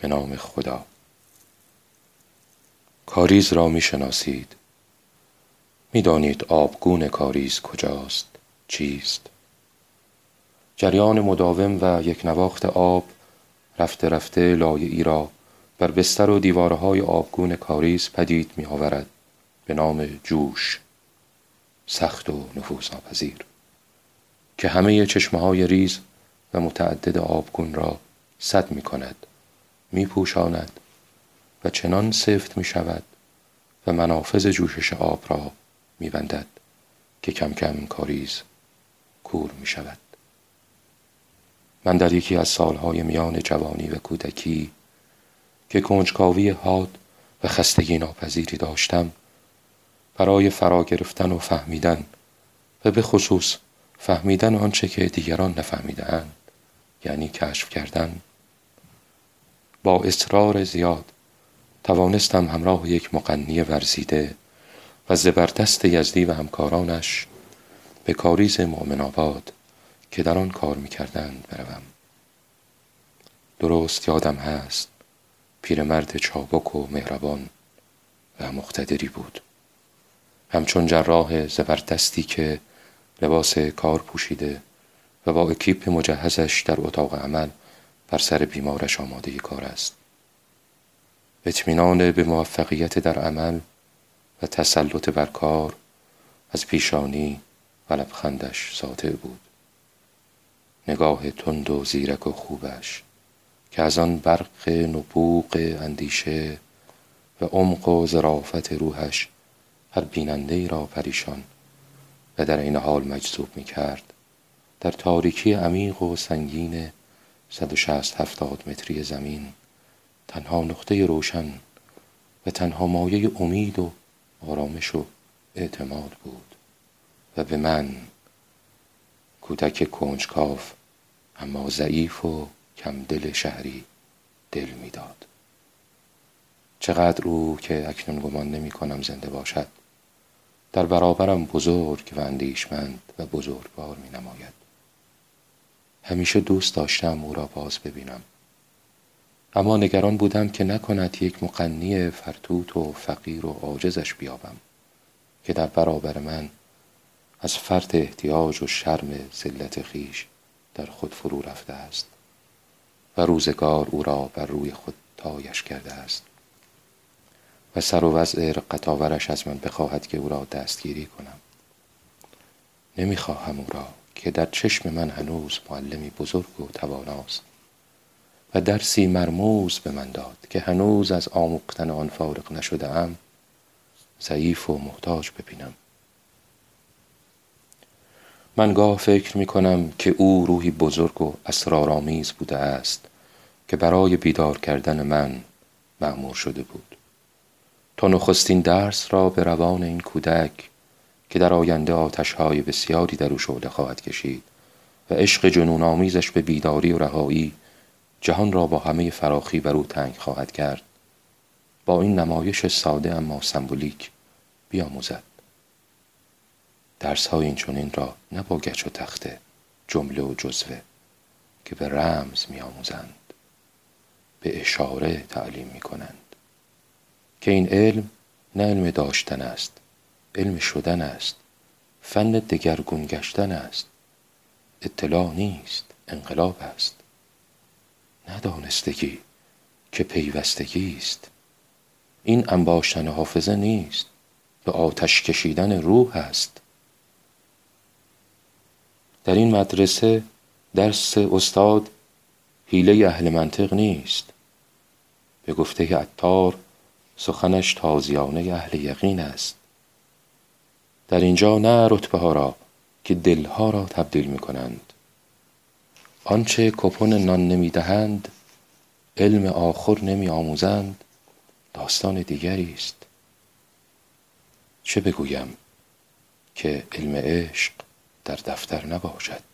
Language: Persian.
به نام خدا. کاریز را می شناسید می دانید آبگون کاریز کجاست چیست. جریان مداوم و یک نواخت آب رفته رفته لایه ای را بر بستر و دیوارهای آبگون کاریز پدید می آورد به نام جوش سخت و نفوذ ناپذیر که همه چشمه های ریز و متعدد آبگون را صد می کند می پوشاند و چنان سفت می شود و منافذ جوشش آب را می بندد که کم کم کاریز کور می شود من در یکی از سالهای میان جوانی و کودکی که کنجکاوی حاد و خستگی ناپذیری داشتم برای فرا گرفتن و فهمیدن و به خصوص فهمیدن آنچه که دیگران نفهمیدهاند یعنی کشف کردن با اصرار زیاد توانستم همراه یک مقنی ورزیده و زبردست یزدی و همکارانش به کاریز مؤمن آباد که در آن کار می‌کردند بروم. درست یادم هست پیرمرد چابک و مهربان و مقتدری بود. همچون جراح زبردستی که لباس کار پوشیده و با اکیپ مجهزش در اتاق عمل بر سر بیمارش آماده کار است. اطمینان به موفقیت در عمل و تسلط بر کار از پیشانی و لبخندش ساطع بود. نگاه تند و زیرک و خوبش که از آن برق نبوغ اندیشه و عمق و ظرافت روحش هر بیننده ای را پریشان و در این حال مجذوب می کرد در تاریکی عمیق و سنگین 160 هفتاد متری زمین تنها نقطه روشن و تنها مایه امید و آرامش و اعتماد بود. و به من کودک کنجکاف اما ضعیف و کم دل شهری دل می‌داد. چقدر او که اکنون گمان نمی کنم زنده باشد در برابرم بزرگ و اندیشمند و بزرگوار می نماید همیشه دوست داشتم او را باز ببینم. اما نگران بودم که نکند یک مقنی فرتوت و فقیر و عاجزش بیابم که در برابر من از فرط احتیاج و شرم ذلت خیش در خود فرو رفته است و روزگار او را بر روی خود تایش کرده است. و سر و وضع رقتاورش از من بخواهد که او را دستگیری کنم. نمی‌خواهم او را که در چشم من هنوز معلمی بزرگ و تواناست و درسی مرموز به من داد که هنوز از آموختن آن فارغ نشده ام ضعیف و محتاج ببینم. من گاه فکر می کنم که او روحی بزرگ و اسرارآمیز بوده است که برای بیدار کردن من معمور شده بود. تا نخستین درس را به روان این کودک که در آینده آتشهای بسیاری در او شعله خواهد کشید و عشق جنون آمیزش به بیداری و رهایی جهان را با همه فراخی بر او تنگ خواهد کرد. با این نمایش ساده اما سمبولیک بیاموزد. درس های این چونین را نه با گچ و تخته جمله و جزوه که به رمز میآموزند به اشاره تعلیم می کنند که این علم نه علم داشتن است علم شدن است. فن دگرگون گشتن است. اطلاع نیست. انقلاب است. ندانستگی که پیوستگی است. این انباشتن حافظه نیست. به آتش کشیدن روح است. در این مدرسه درس استاد حیله اهل منطق نیست. به گفته عطار سخنش تازیانه اهل یقین است. در اینجا نه رتبه ها را که دلها را تبدیل می کنند آنچه کپون نان نمی دهند علم آخر نمی آموزند داستان دیگری است. چه بگویم که علم عشق در دفتر نباشد؟